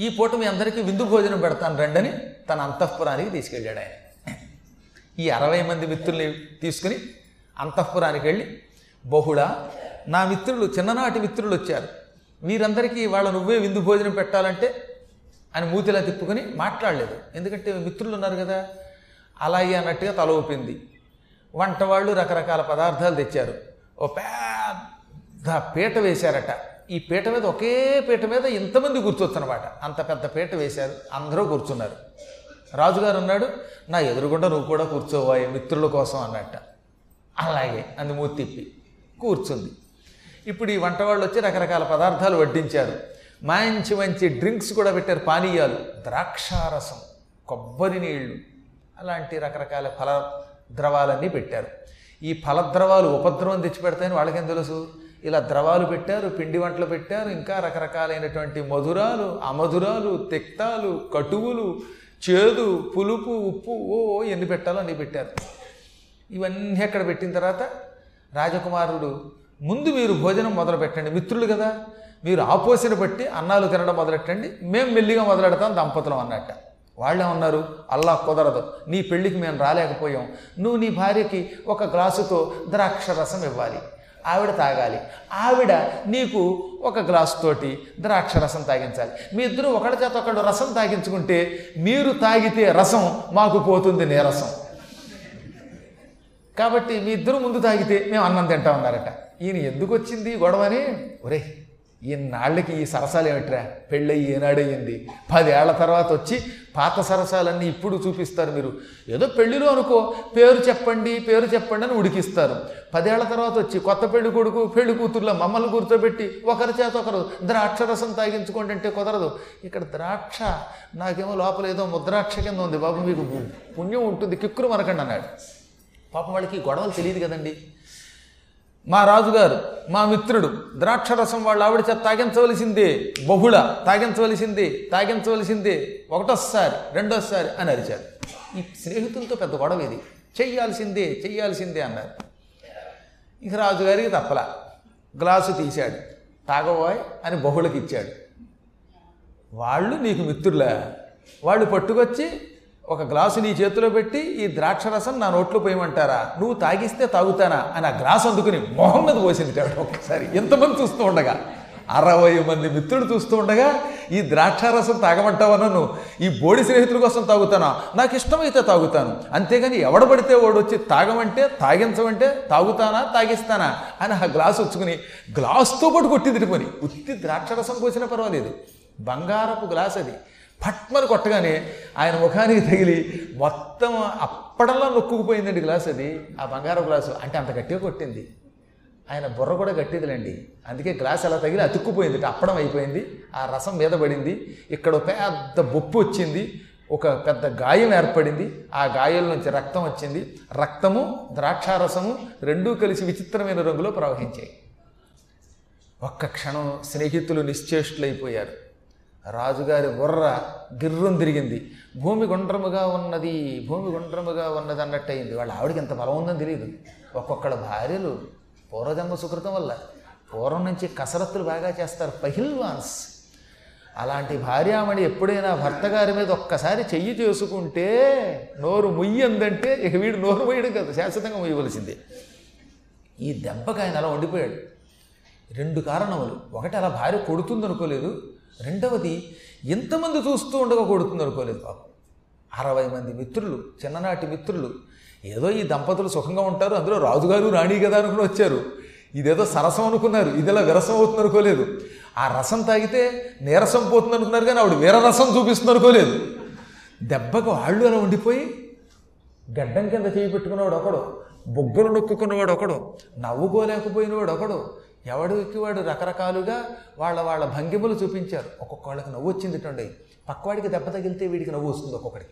ఈ పూట మీ అందరికీ విందు భోజనం పెడతాను రండని తన అంతఃపురానికి తీసుకెళ్ళాడు ఆయన. ఈ అరవై మంది మిత్రుల్ని తీసుకుని అంతఃపురానికి వెళ్ళి బహుళ నా మిత్రులు చిన్ననాటి మిత్రులు వచ్చారు. వీరందరికీ వాళ్ళ నువ్వే విందు భోజనం పెట్టాలంటే అని మూతిలా తిప్పుకొని మాట్లాడలేదు. ఎందుకంటే మిత్రులు ఉన్నారు కదా అలాగే అన్నట్టుగా తల ఊపింది. వంట వాళ్ళు రకరకాల పదార్థాలు తెచ్చారు. ఓ పెద్ద పీట వేశారట. ఈ పీట మీద ఒకే పీట మీద ఇంతమంది కూర్చోవచ్చు అనమాట అంత పెద్ద పీట వేశారు. అందరూ కూర్చున్నారు. రాజుగారు అన్నాడు నా ఎదురుగుండా నువ్వు కూడా కూర్చోవాయి మిత్రుల కోసం అన్నట్ట. అలాగే అందు మూతి తిప్పి కూర్చుంది. ఇప్పుడు ఈ వంట వాళ్ళు వచ్చి రకరకాల పదార్థాలు వడ్డించారు. మంచి మంచి డ్రింక్స్ కూడా పెట్టారు. పానీయాలు ద్రాక్షారసం కొబ్బరి నీళ్ళు అలాంటి రకరకాల ఫల ద్రవాలన్నీ పెట్టారు. ఈ ఫలద్రవాలు ఉపద్రవం తెచ్చి పెడతాయని వాళ్ళకేం తెలుసు? ఇలా ద్రవాలు పెట్టారు పిండి వంటలు పెట్టారు ఇంకా రకరకాలైనటువంటి మధురాలు అమధురాలు తిక్తాలు కటువులు చేదు పులుపు ఉప్పు ఓ ఎన్ని పెట్టాలో అన్ని పెట్టారు. ఇవన్నీ అక్కడ పెట్టిన తర్వాత రాజకుమారుడు ముందు మీరు భోజనం మొదలు పెట్టండి మిత్రులు కదా మీరు ఆపోసిన బట్టి అన్నాలు తినడం మొదలెట్టండి మేము మెల్లిగా మొదలెడతాం దంపతులం అన్నట్ట. వాళ్ళే ఉన్నారు అల్లా కుదరదు నీ పెళ్ళికి మేము రాలేకపోయాం నువ్వు నీ భార్యకి ఒక గ్లాసుతో ద్రాక్ష రసం ఇవ్వాలి ఆవిడ తాగాలి. ఆవిడ నీకు ఒక గ్లాసు తోటి ద్రాక్ష రసం తాగించాలి. మీ ఇద్దరు ఒకళ్ళ చేత ఒకళ్ళు రసం తాగించుకుంటే మీరు తాగితే రసం మాకు పోతుంది నీరసం కాబట్టి మీ ఇద్దరు ముందు తాగితే మేము అన్నం తింటా ఉన్నారట. ఈయన ఎందుకు వచ్చింది గొడవని? ఒరే ఈనాళ్ళకి ఈ సరసాలు ఏమిట్రా? పెళ్ళయి ఏనాడయ్యింది? పదేళ్ళ తర్వాత వచ్చి పాత సరసాలన్నీ ఇప్పుడు చూపిస్తారు మీరు. ఏదో పెళ్ళిలో అనుకో పేరు చెప్పండి పేరు చెప్పండి అని ఉడికిస్తారు. పదేళ్ళ తర్వాత వచ్చి కొత్త పెళ్ళి కొడుకు పెళ్ళి కూతుర్లో మమ్మల్ని కూర్చోబెట్టి ఒకరి చేత ఒకరు ద్రాక్ష రసం తాగించుకోండి అంటే కుదరదు. ఇక్కడ ద్రాక్ష నాకేమో లోపల ఏదో ముద్రాక్ష కింద ఉంది బాబు మీకు పుణ్యం ఉంటుంది కిక్కురు మనకండి అన్నాడు. పాపం వాళ్ళకి గొడవలు తెలియదు కదండి. మా రాజుగారు మా మిత్రుడు ద్రాక్షరసం వాళ్ళ ఆవిడ చేత తాగించవలసిందే బహుళ తాగించవలసిందే తాగించవలసిందే ఒకటోసారి రెండోసారి అని అరిచారు. ఈ స్నేహితులతో పెద్ద గొడవ ఇది. చెయ్యాల్సిందే చెయ్యాల్సిందే అన్నారు. ఇక రాజుగారికి తప్పలా. గ్లాసు తీశాడు. తాగబోయ్ అని బహుళకి ఇచ్చాడు వాళ్ళు నీకు మిత్రులా? వాళ్ళు పట్టుకొచ్చి ఒక గ్లాసు నీ చేతిలో పెట్టి ఈ ద్రాక్షరసం నా నోట్లో పోయమంటారా? నువ్వు తాగిస్తే తాగుతానా? అని ఆ గ్లాస్ అందుకుని మొహం మీద పోసింది ఆవిడ ఒక్కసారి. ఎంతమంది చూస్తూ ఉండగా అరవై మంది మిత్రులు చూస్తూ ఉండగా ఈ ద్రాక్షారసం తాగమంటావా నన్ను? ఈ బోడి స్నేహితుల కోసం తాగుతానా? నాకు ఇష్టమైతే తాగుతాను. అంతేగాని ఎవడబడితే వాడు వచ్చి తాగమంటే తాగించమంటే తాగుతానా తాగిస్తానా? అని ఆ గ్లాసు వచ్చుకుని గ్లాస్తో పాటు కొట్టింది పని ఉత్తి ద్రాక్షరసం పోసినా పర్వాలేదు. బంగారపు గ్లాస్ అది. పట్మని కొట్టగానే ఆయన ముఖానికి తగిలి మొత్తం అప్పడంలో నొక్కుకుపోయిందండి గ్లాస్ అది ఆ బంగారం గ్లాసు. అంటే అంత గట్టిగా కొట్టింది. ఆయన బుర్ర కూడా గట్టిదిలేండి. అందుకే గ్లాస్ అలా తగిలి అతుక్కుపోయింది. అప్పడం అయిపోయింది. ఆ రసం మీద పడింది. ఇక్కడ ఒక పెద్ద బొప్పు వచ్చింది. ఒక పెద్ద గాయం ఏర్పడింది. ఆ గాయం నుంచి రక్తం వచ్చింది. రక్తము ద్రాక్షారసము రెండూ కలిసి విచిత్రమైన రంగులో ప్రవహించాయి. ఒక్క క్షణం స్నేహితులు నిశ్చేష్టులైపోయారు. రాజుగారి బుర్ర గిర్రం తిరిగింది. భూమి గుండ్రముగా ఉన్నది భూమి గుండ్రముగా ఉన్నది అన్నట్టు అయింది వాళ్ళ ఆవిడకి ఎంత బలం ఉందని తెలియదు. ఒక్కొక్కళ్ళ భార్యలు పూర్వజన్మ సుకృతం వల్ల పూర్వం నుంచి కసరత్తులు బాగా చేస్తారు పహిల్వాన్స్. అలాంటి భార్యామణి ఎప్పుడైనా భర్త గారి మీద ఒక్కసారి చెయ్యి చేసుకుంటే నోరు ముయ్యందంటే ఇక వీడు నోరు ముయ్యడం కదా శాశ్వతంగా ముయ్యవలసిందే. ఈ దెబ్బకు ఆయన అలా వండిపోయాడు రెండు కారణములు. ఒకటి అలా భార్య కొడుతుంది అనుకోలేదు రెండవది ఎంతమంది చూస్తూ ఉండగా కొడుతుంది అనుకోలేదు పాపం అరవై మంది మిత్రులు చిన్ననాటి మిత్రులు ఏదో ఈ దంపతులు సుఖంగా ఉంటారు అందులో రాజుగారు రాణి కదా అనుకుని వచ్చారు. ఇదేదో సరసం అనుకున్నారు ఇది ఇలా విరసం అవుతుంది అనుకోలేదు. ఆ రసం తాగితే నీరసం పోతుంది అనుకున్నారు కానీ ఆవిడ వీరరసం చూపిస్తుంది అనుకోలేదు. దెబ్బకు వాళ్ళు అలా ఉండిపోయి గడ్డం కింద చేయి పెట్టుకున్నవాడు ఒకడు బొగ్గలు నొక్కుకున్నవాడు ఒకడు నవ్వుకోలేకపోయినవాడు ఒకడు ఎవడికి వాడు రకరకాలుగా వాళ్ళ వాళ్ళ భంగిమలు చూపించారు. ఒక్కొక్కళ్ళకి నవ్వు వచ్చిందిటండి పక్కవాడికి దెబ్బ తగిలితే వీడికి నవ్వు వస్తుంది ఒక్కొక్కడికి.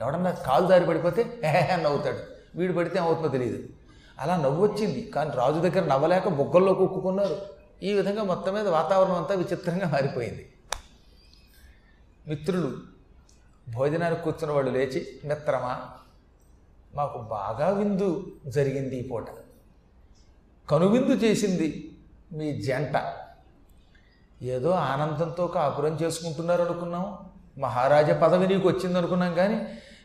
ఎవడన్నా కాలు దారి పడిపోతే ఏహే నవ్వుతాడు. వీడు పడితే ఏమవుతుందో తెలియదు. అలా నవ్వు వచ్చింది. కానీ రాజు దగ్గర నవ్వలేక బొగ్గల్లో కుక్కున్నారు ఈ విధంగా మొత్తం మీద వాతావరణం అంతా విచిత్రంగా మారిపోయింది. మిత్రులు భోజనానికి కూర్చున్న వాళ్ళు లేచి మిత్రమా మాకు బాగా విందు జరిగింది ఈ పూట. కనువిందు చేసింది మీ జంట. ఏదో ఆనందంతో కాపురం చేసుకుంటున్నారు అనుకున్నాం మహారాజా పదవి నీకు వచ్చింది అనుకున్నాం కానీ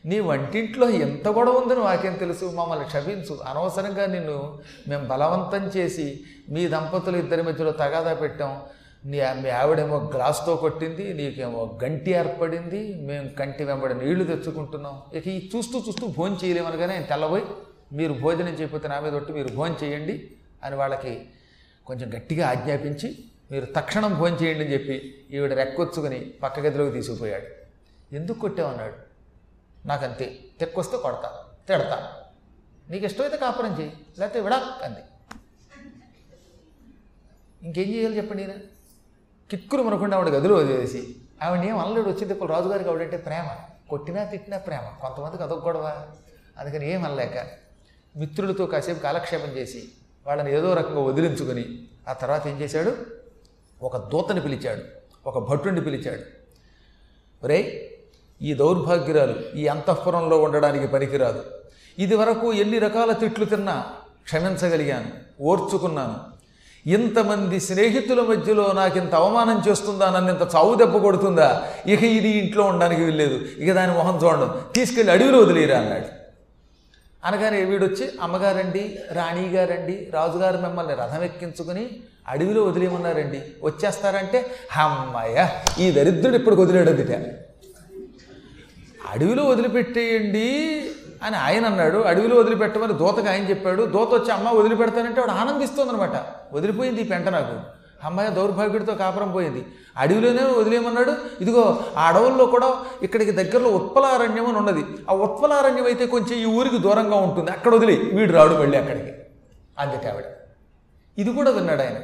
నీ వంటింట్లో ఎంత గొడవ ఉందని వాకేం తెలుసు? మమ్మల్ని క్షమించు. అనవసరంగా నిన్ను మేము బలవంతం చేసి మీ దంపతులు ఇద్దరి మధ్యలో తగాదా పెట్టాం. నీ మీ ఆవిడేమో గ్లాస్తో కొట్టింది నీకేమో గంటి ఏర్పడింది మేము కంటి వెంబడి నీళ్ళు తెచ్చుకుంటున్నాం. ఇక ఈ చూస్తూ చూస్తూ భోజనం చేయలేమనగానే ఆయన తెల్లబోయి మీరు భోజనం చేయకపోతే నా మీద ఒట్టి మీరు భోజనం చేయండి అని వాళ్ళకి కొంచెం గట్టిగా ఆజ్ఞాపించి మీరు తక్షణం భోజనం చేయండి అని చెప్పి ఈవిడ రెక్కొచ్చుకుని పక్క గదిలోకి తీసుకుపోయాడు. ఎందుకు కొట్టామన్నాడు నాకంతే. తెక్కొస్తే కొడతా. తిడతా. నీకు ఇష్టమైతే కాపురం చేయి. లేకపోతే విడా అంది. ఇంకేం చేయాలి చెప్పండి నేను కిక్కురు మనకుండా ఆవిడ గదిలో వదిలేసి ఆవిడ ఏం అనలేడు. వచ్చి ఇప్పుడు రాజుగారికి ఆవిడంటే ప్రేమ. కొట్టినా తిట్టినా ప్రేమ. కొంతమందికి అదొక గొడవ. అందుకని ఏం అనలేక మిత్రులతో కాసేపు కాలక్షేపం చేసి వాళ్ళని ఏదో రకంగా వదిలించుకొని ఆ తర్వాత ఏం చేశాడు? ఒక దూతని పిలిచాడు. ఒక భటుని పిలిచాడు. ఒరే ఈ దౌర్భాగ్యురాలు ఈ అంతఃపురంలో ఉండడానికి పనికిరాదు. ఇది వరకు ఎన్ని రకాల తిట్లు తిన్నా క్షమించగలిగాను ఓర్చుకున్నాను. ఇంతమంది స్నేహితుల మధ్యలో నాకు ఇంత అవమానం చేస్తుందా? నన్ను ఇంత చావు దెబ్బ కొడుతుందా? ఇక ఇది ఇంట్లో ఉండడానికి వీల్లేదు. ఇక దాని మొహం చూడడం. తీసుకెళ్ళి అడవిలో వదిలేరా అన్నాడు. అనగానే వీడొచ్చి అమ్మగారండి రాణిగారండి రాజుగారు మిమ్మల్ని రథం ఎక్కించుకుని అడవిలో వదిలేమన్నారండి వచ్చేస్తారంటే అమ్మాయ ఈ దరిద్రుడు ఇప్పుడు వదిలేడు అందుట అడవిలో వదిలిపెట్టేయండి అని ఆయన అన్నాడు. అడవిలో వదిలిపెట్టమని దూతకు ఆయన చెప్పాడు. దూత వచ్చి అమ్మ వదిలిపెడతానంటే వాడు ఆనందిస్తుందనమాట. వదిలిపోయింది ఈ పెంట నాకు. అమ్మాయి దౌర్భాగ్యుడితో కాపురం పోయింది. అడవిలోనే వదిలేయమన్నాడు. ఇదిగో ఆ అడవుల్లో కూడా ఇక్కడికి దగ్గరలో ఉత్పలారణ్యం అని ఉన్నది. ఆ ఉత్పలారణ్యం అయితే కొంచెం ఈ ఊరికి దూరంగా ఉంటుంది. అక్కడ వదిలే వీడు రాడు వెళ్ళి అక్కడికి. అందుకే ఆవిడ. ఇది కూడా విన్నాడు ఆయన.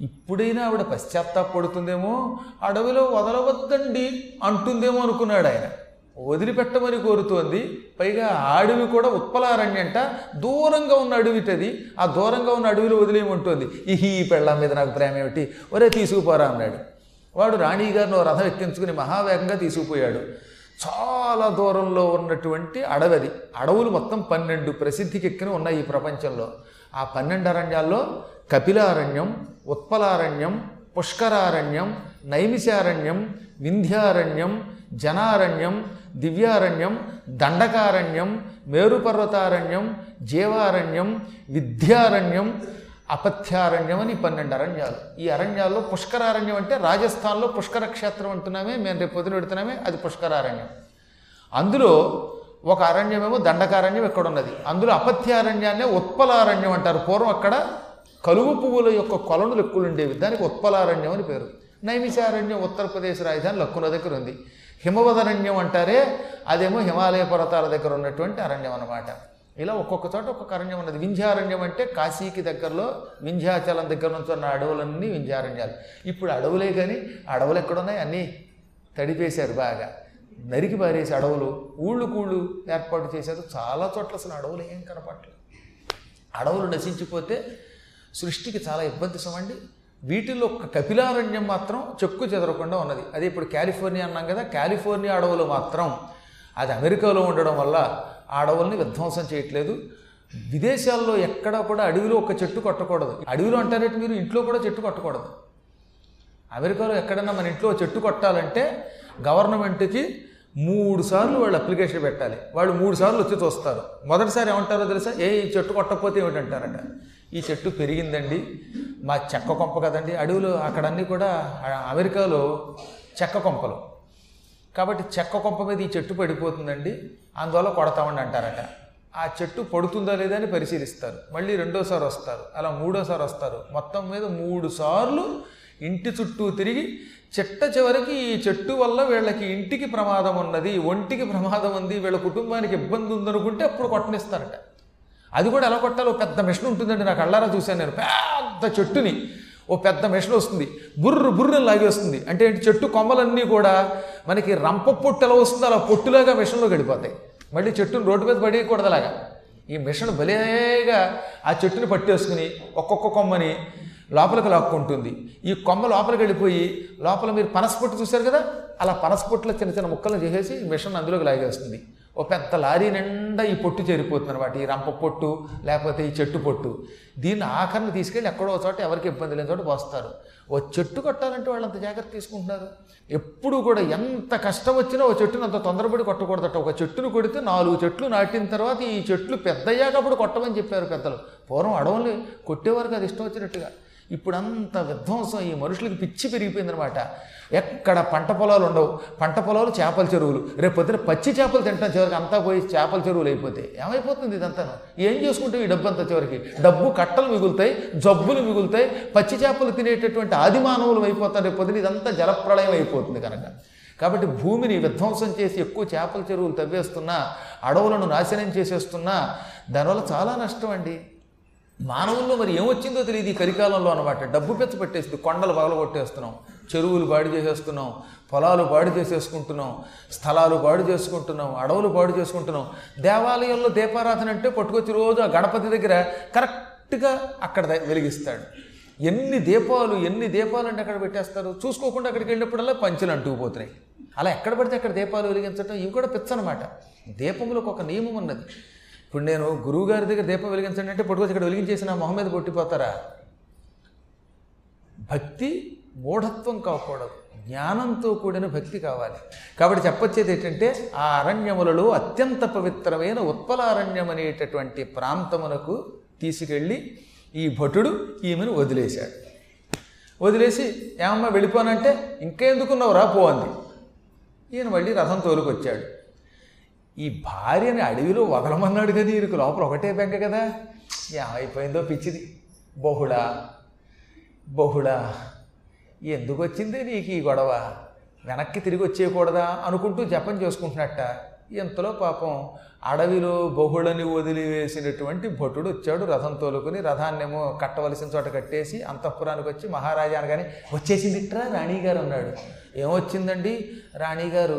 ఇప్పుడైనా ఆవిడ పశ్చాత్తాపడుతుందేమో అడవిలో వదలవద్దండి అంటుందేమో అనుకున్నాడు ఆయన. వదిలిపెట్టమని కోరుతోంది. పైగా ఆ అడవి కూడా ఉత్పలారణ్యంట దూరంగా ఉన్న అడవిటది ఆ దూరంగా ఉన్న అడవిలో వదిలేయమంటోంది. ఈ ఈ పెళ్ళాం మీద నాకు ప్రేమ ఏమిటి? ఒరే తీసుకుపోరా అన్నాడు. వాడు రాణిగారిని రథం ఎక్కించుకుని మహావేగంగా తీసుకుపోయాడు. చాలా దూరంలో ఉన్నటువంటి అడవది. అడవులు మొత్తం పన్నెండు ప్రసిద్ధికి ఎక్కిన ఉన్నాయి ఈ ప్రపంచంలో. ఆ పన్నెండు అరణ్యాల్లో కపిలారణ్యం ఉత్పలారణ్యం పుష్కరారణ్యం నైమిషారణ్యం వింధ్యారణ్యం జనారణ్యం దివ్యారణ్యం దండకారణ్యం మేరుపర్వతారణ్యం జీవారణ్యం విద్యారణ్యం అపత్యారణ్యం అని పన్నెండు అరణ్యాలు. ఈ అరణ్యాల్లో పుష్కరారణ్యం అంటే రాజస్థాన్లో పుష్కర క్షేత్రం అంటున్నామే మేము రేపు పొద్దున పెడుతున్నామే అది పుష్కరారణ్యం. అందులో ఒక అరణ్యమేమో దండకారణ్యం ఇక్కడ ఉన్నది అందులో అపథ్యారణ్యాన్నే ఉత్పలారణ్యం అంటారు. పూర్వం అక్కడ కలుగు పువ్వుల యొక్క కొలనులు ఎక్కువ ఉండేవి దానికి ఉత్పలారణ్యం అని పేరు. నైమిషారణ్యం ఉత్తరప్రదేశ్ రాజధాని లక్కున దగ్గర ఉంది. హిమవదరణ్యం అంటారే అదేమో హిమాలయ పర్వతాల దగ్గర ఉన్నటువంటి అరణ్యం అన్నమాట. ఇలా ఒక్కొక్క చోట ఒక్కొక్క అరణ్యం ఉన్నది. వింధ్యారణ్యం అంటే కాశీకి దగ్గరలో వింధ్యాచలం దగ్గర నుంచి ఉన్న అడవులన్నీ వింధ్యారణ్యాలు. ఇప్పుడు అడవులే కానీ అడవులు ఎక్కడున్నాయి? అన్నీ తడిపేశారు బాగా. నరికి పారేసి అడవులు ఊళ్ళు కూళ్ళు ఏర్పాటు చేశారు చాలా చోట్ల అసలు అడవులు ఏం కనపడలేదు అడవులు నశించిపోతే సృష్టికి చాలా ఇబ్బంది సమండి. వీటిల్లో ఒక కపిలారణ్యం మాత్రం చెక్కు చెదరకుండా ఉన్నది. అది ఇప్పుడు కాలిఫోర్నియా అన్నాం కదా కాలిఫోర్నియా అడవులు మాత్రం అది అమెరికాలో ఉండడం వల్ల ఆ అడవుల్ని విధ్వంసం చేయట్లేదు. విదేశాల్లో ఎక్కడా కూడా అడవిలో ఒక చెట్టు కొట్టకూడదు. అడవిలో అంటారంటే మీరు? ఇంట్లో కూడా చెట్టు కొట్టకూడదు. అమెరికాలో ఎక్కడన్నా మన ఇంట్లో చెట్టు కొట్టాలంటే గవర్నమెంట్కి మూడు సార్లు వాళ్ళు అప్లికేషన్ పెట్టాలి. వాళ్ళు మూడు సార్లు వచ్చి చూస్తారు. మొదటిసారి ఏమంటారో తెలుసా? ఏ చెట్టు కొట్టకపోతే ఏమిటంటారట. ఈ చెట్టు పెరిగిందండి. మా చెక్క కొంప కదండి. అడవులు అక్కడన్నీ కూడా అమెరికాలో చెక్క కొంపలు. కాబట్టి చెక్క కొంప మీద ఈ చెట్టు పడిపోతుందండి. అందువల్ల కొడతామండి అంటారట. ఆ చెట్టు పడుతుందా లేదా అని పరిశీలిస్తారు. మళ్ళీ రెండోసారి వస్తారు. అలా మూడోసారి వస్తారు. మొత్తం మీద మూడు సార్లు ఇంటి చుట్టూ తిరిగి చెట్ట చివరికి ఈ చెట్టు వల్ల వీళ్ళకి ఇంటికి ప్రమాదం ఉన్నది ఒంటికి ప్రమాదం ఉంది వీళ్ళ కుటుంబానికి ఇబ్బంది ఉందనుకుంటే అప్పుడు కొట్టనిస్తారట. అది కూడా ఎలా కొట్టాలో పెద్ద మిషన్ ఉంటుందండి. నాకు అళ్ళారా చూశాను నేను. పెద్ద చెట్టుని. ఓ పెద్ద మిషన్ వస్తుంది. బుర్రు బుర్రని లాగేస్తుంది అంటే ఏంటి? చెట్టు కొమ్మలన్నీ కూడా మనకి రంప పొట్టు ఎలా వస్తుందో అలా పొట్టులాగా మిషన్లో గడిపోతాయి. మళ్ళీ చెట్టుని రోడ్డు మీద పడేయకూడదు అలాగా ఈ మిషన్ భలేగా ఆ చెట్టుని పట్టేసుకుని ఒక్కొక్క కొమ్మని లోపలికి లాక్కుంటుంది. ఈ కొమ్మ లోపలికి వెళ్ళిపోయి లోపల మీరు పనసపొట్టు చూశారు కదా? అలా పనసపొట్టులో చిన్న చిన్న ముక్కలు చేసేసి మిషన్ అందులోకి లాగేస్తుంది. ఓ పెద్ద లారీ నిండా ఈ పొట్టు చేరిపోతుంది అనమాట ఈ రంప పొట్టు లేకపోతే ఈ చెట్టు పొట్టు. దీన్ని ఆఖరిని తీసుకెళ్ళి ఎక్కడో చోట ఎవరికి ఇబ్బంది లేని చోట పోస్తారు. ఓ చెట్టు కొట్టాలంటే వాళ్ళు అంత జాగ్రత్త తీసుకుంటున్నారు. ఎప్పుడు కూడా ఎంత కష్టం వచ్చినా ఓ చెట్టును అంత తొందరపడి కొట్టకూడదట. ఒక చెట్టును కొడితే నాలుగు చెట్లు నాటిన తర్వాత ఈ చెట్లు పెద్దయ్యాకప్పుడు కొట్టమని చెప్పారు పెద్దలు. పూర్వం అడవులు కొట్టేవారు అది ఇష్టం వచ్చినట్టుగా. ఇప్పుడు అంత విధ్వంసం ఈ మనుషులకి పిచ్చి పెరిగిపోయిందనమాట ఎక్కడ పంట పొలాలు ఉండవు. పంట పొలాలు చేపల చెరువులు. రేపు పొద్దున పచ్చి చేపలు తింటాం చివరికి అంతా పోయి చేపల చెరువులు అయిపోతే. ఏమైపోతుంది ఇదంతా ఏం చేసుకుంటే ఈ డబ్బు అంతా చివరికి? డబ్బు కట్టలు మిగులుతాయి జబ్బులు మిగులుతాయి పచ్చి చేపలు తినేటటువంటి ఆది మానవులు అయిపోతారు. రేపు పొద్దున ఇదంతా జలప్రళయం అయిపోతుంది కనుక. కాబట్టి భూమిని విధ్వంసం చేసి ఎక్కువ చేపల చెరువులు తవ్వేస్తున్నా అడవులను నాశనం చేసేస్తున్నా దానివల్ల చాలా నష్టం అండి. మానవుల్లో మరి ఏమొచ్చిందో తెలియదు ఈ కరికాలంలో అనమాట డబ్బు పెచ్చ పెట్టేస్తుంది కొండలు పగల కొట్టేస్తున్నాం చెరువులు బాడి చేసేస్తున్నాం. పొలాలు బాడి చేసేసుకుంటున్నాం. స్థలాలు బాడి చేసుకుంటున్నాం. అడవులు బాడు చేసుకుంటున్నాం. దేవాలయంలో దీపారాధన అంటే పట్టుకొచ్చి రోజు ఆ గణపతి దగ్గర కరెక్ట్గా అక్కడ వెలిగిస్తాడు. ఎన్ని దీపాలు ఎన్ని దీపాలు అంటే అక్కడ పెట్టేస్తారు? చూసుకోకుండా అక్కడికి వెళ్ళినప్పుడల్లా పంచులు అంటుకుపోతున్నాయి అలా ఎక్కడ పడితే అక్కడ దీపాలు వెలిగించడం ఇవి కూడా పిచ్చనమాట. దీపంలోకి ఒక నియమం ఉన్నది. ఇప్పుడు నేను గురువుగారి దగ్గర దీపం వెలిగించండి అంటే పట్టుకొచ్చి ఇక్కడ వెలిగించేసి నా మొహం మీద కొట్టిపోతారా భక్తి మూఢత్వం కాకూడదు. జ్ఞానంతో కూడిన భక్తి కావాలి. కాబట్టి చెప్పొచ్చేది ఏంటంటే ఆ అరణ్యములలో అత్యంత పవిత్రమైన ఉత్పలారణ్యం అనేటటువంటి ప్రాంతమునకు తీసుకెళ్ళి ఈ భటుడు ఈమెను వదిలేశాడు. వదిలేసి ఏమమ్మా వెళ్ళిపోనంటే ఇంకెందుకున్నావు రా పో అంది. ఈయన మళ్ళీ రథం తోలుకొచ్చాడు. ఈ భార్యని అడవిలో వదలమన్నాడు కదా వీరికి లోపల ఒకటే బెంక కదా. ఏమైపోయిందో పిచ్చిది. బహుళ బహుళ ఎందుకు వచ్చింది నీకు ఈ గొడవ? వెనక్కి తిరిగి వచ్చేయకూడదా? అనుకుంటూ జపం చేసుకుంటున్నట్ట. ఇంతలో పాపం అడవిలో బహుళని వదిలివేసినటువంటి భటుడు వచ్చాడు రథం తోలుకుని రథాన్నేమో కట్టవలసిన చోట కట్టేసి అంతఃపురానికి వచ్చి మహారాజా అనగానే వచ్చేసింది ఇట్రా రాణిగారు అన్నాడు. ఏమొచ్చిందండి? రాణిగారు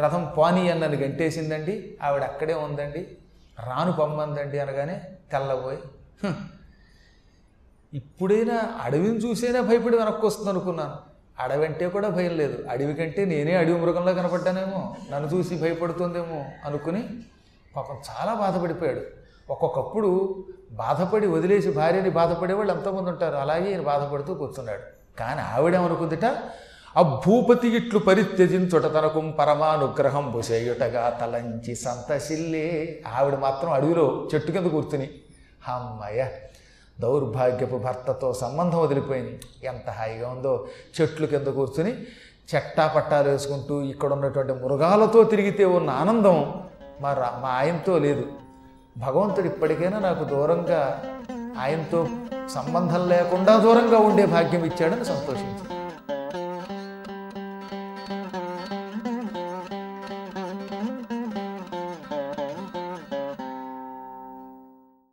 రథం పానీ అన్నది గంటేసిందండి ఆవిడ అక్కడే ఉందండి రాను పొమ్మందండి అనగానే తెల్లబోయి ఇప్పుడైనా అడవిని చూసైనా భయపడి వెనక్కి వస్తుంది అనుకున్నాను అడవి అంటే కూడా భయం లేదు. అడవి కంటే నేనే అడవి మృగంలో కనపడ్డానేమో. నన్ను చూసి భయపడుతుందేమో అనుకుని పాపం చాలా బాధపడిపోయాడు. ఒక్కొక్కప్పుడు బాధపడి వదిలేసి భార్యని బాధపడే వాళ్ళు ఎంతోమంది ఉంటారు. అలాగే ఈయన బాధపడుతూ కూర్చున్నాడు. కానీ ఆవిడేమనుకుందిట? ఆ భూపతి ఇట్లు పరిత్యజించుట తనకు పరమానుగ్రహం బుసేయుటగా తలంచి సంతసిల్లే. ఆవిడ మాత్రం అడవిలో చెట్టు కింద కూర్చుని అమ్మయ్య దౌర్భాగ్యపు భర్తతో సంబంధం వదిలిపోయింది. ఎంత హాయిగా ఉందో. చెట్లు కింద కూర్చుని చెట్టా పట్టాలు వేసుకుంటూ ఇక్కడ ఉన్నటువంటి మృగాలతో తిరిగితే ఉన్న ఆనందం మా రా మా ఆయనతో లేదు. భగవంతుడు ఇప్పటికైనా నాకు దూరంగా ఆయనతో సంబంధం లేకుండా దూరంగా ఉండే భాగ్యం ఇచ్చాడని సంతోషించింది.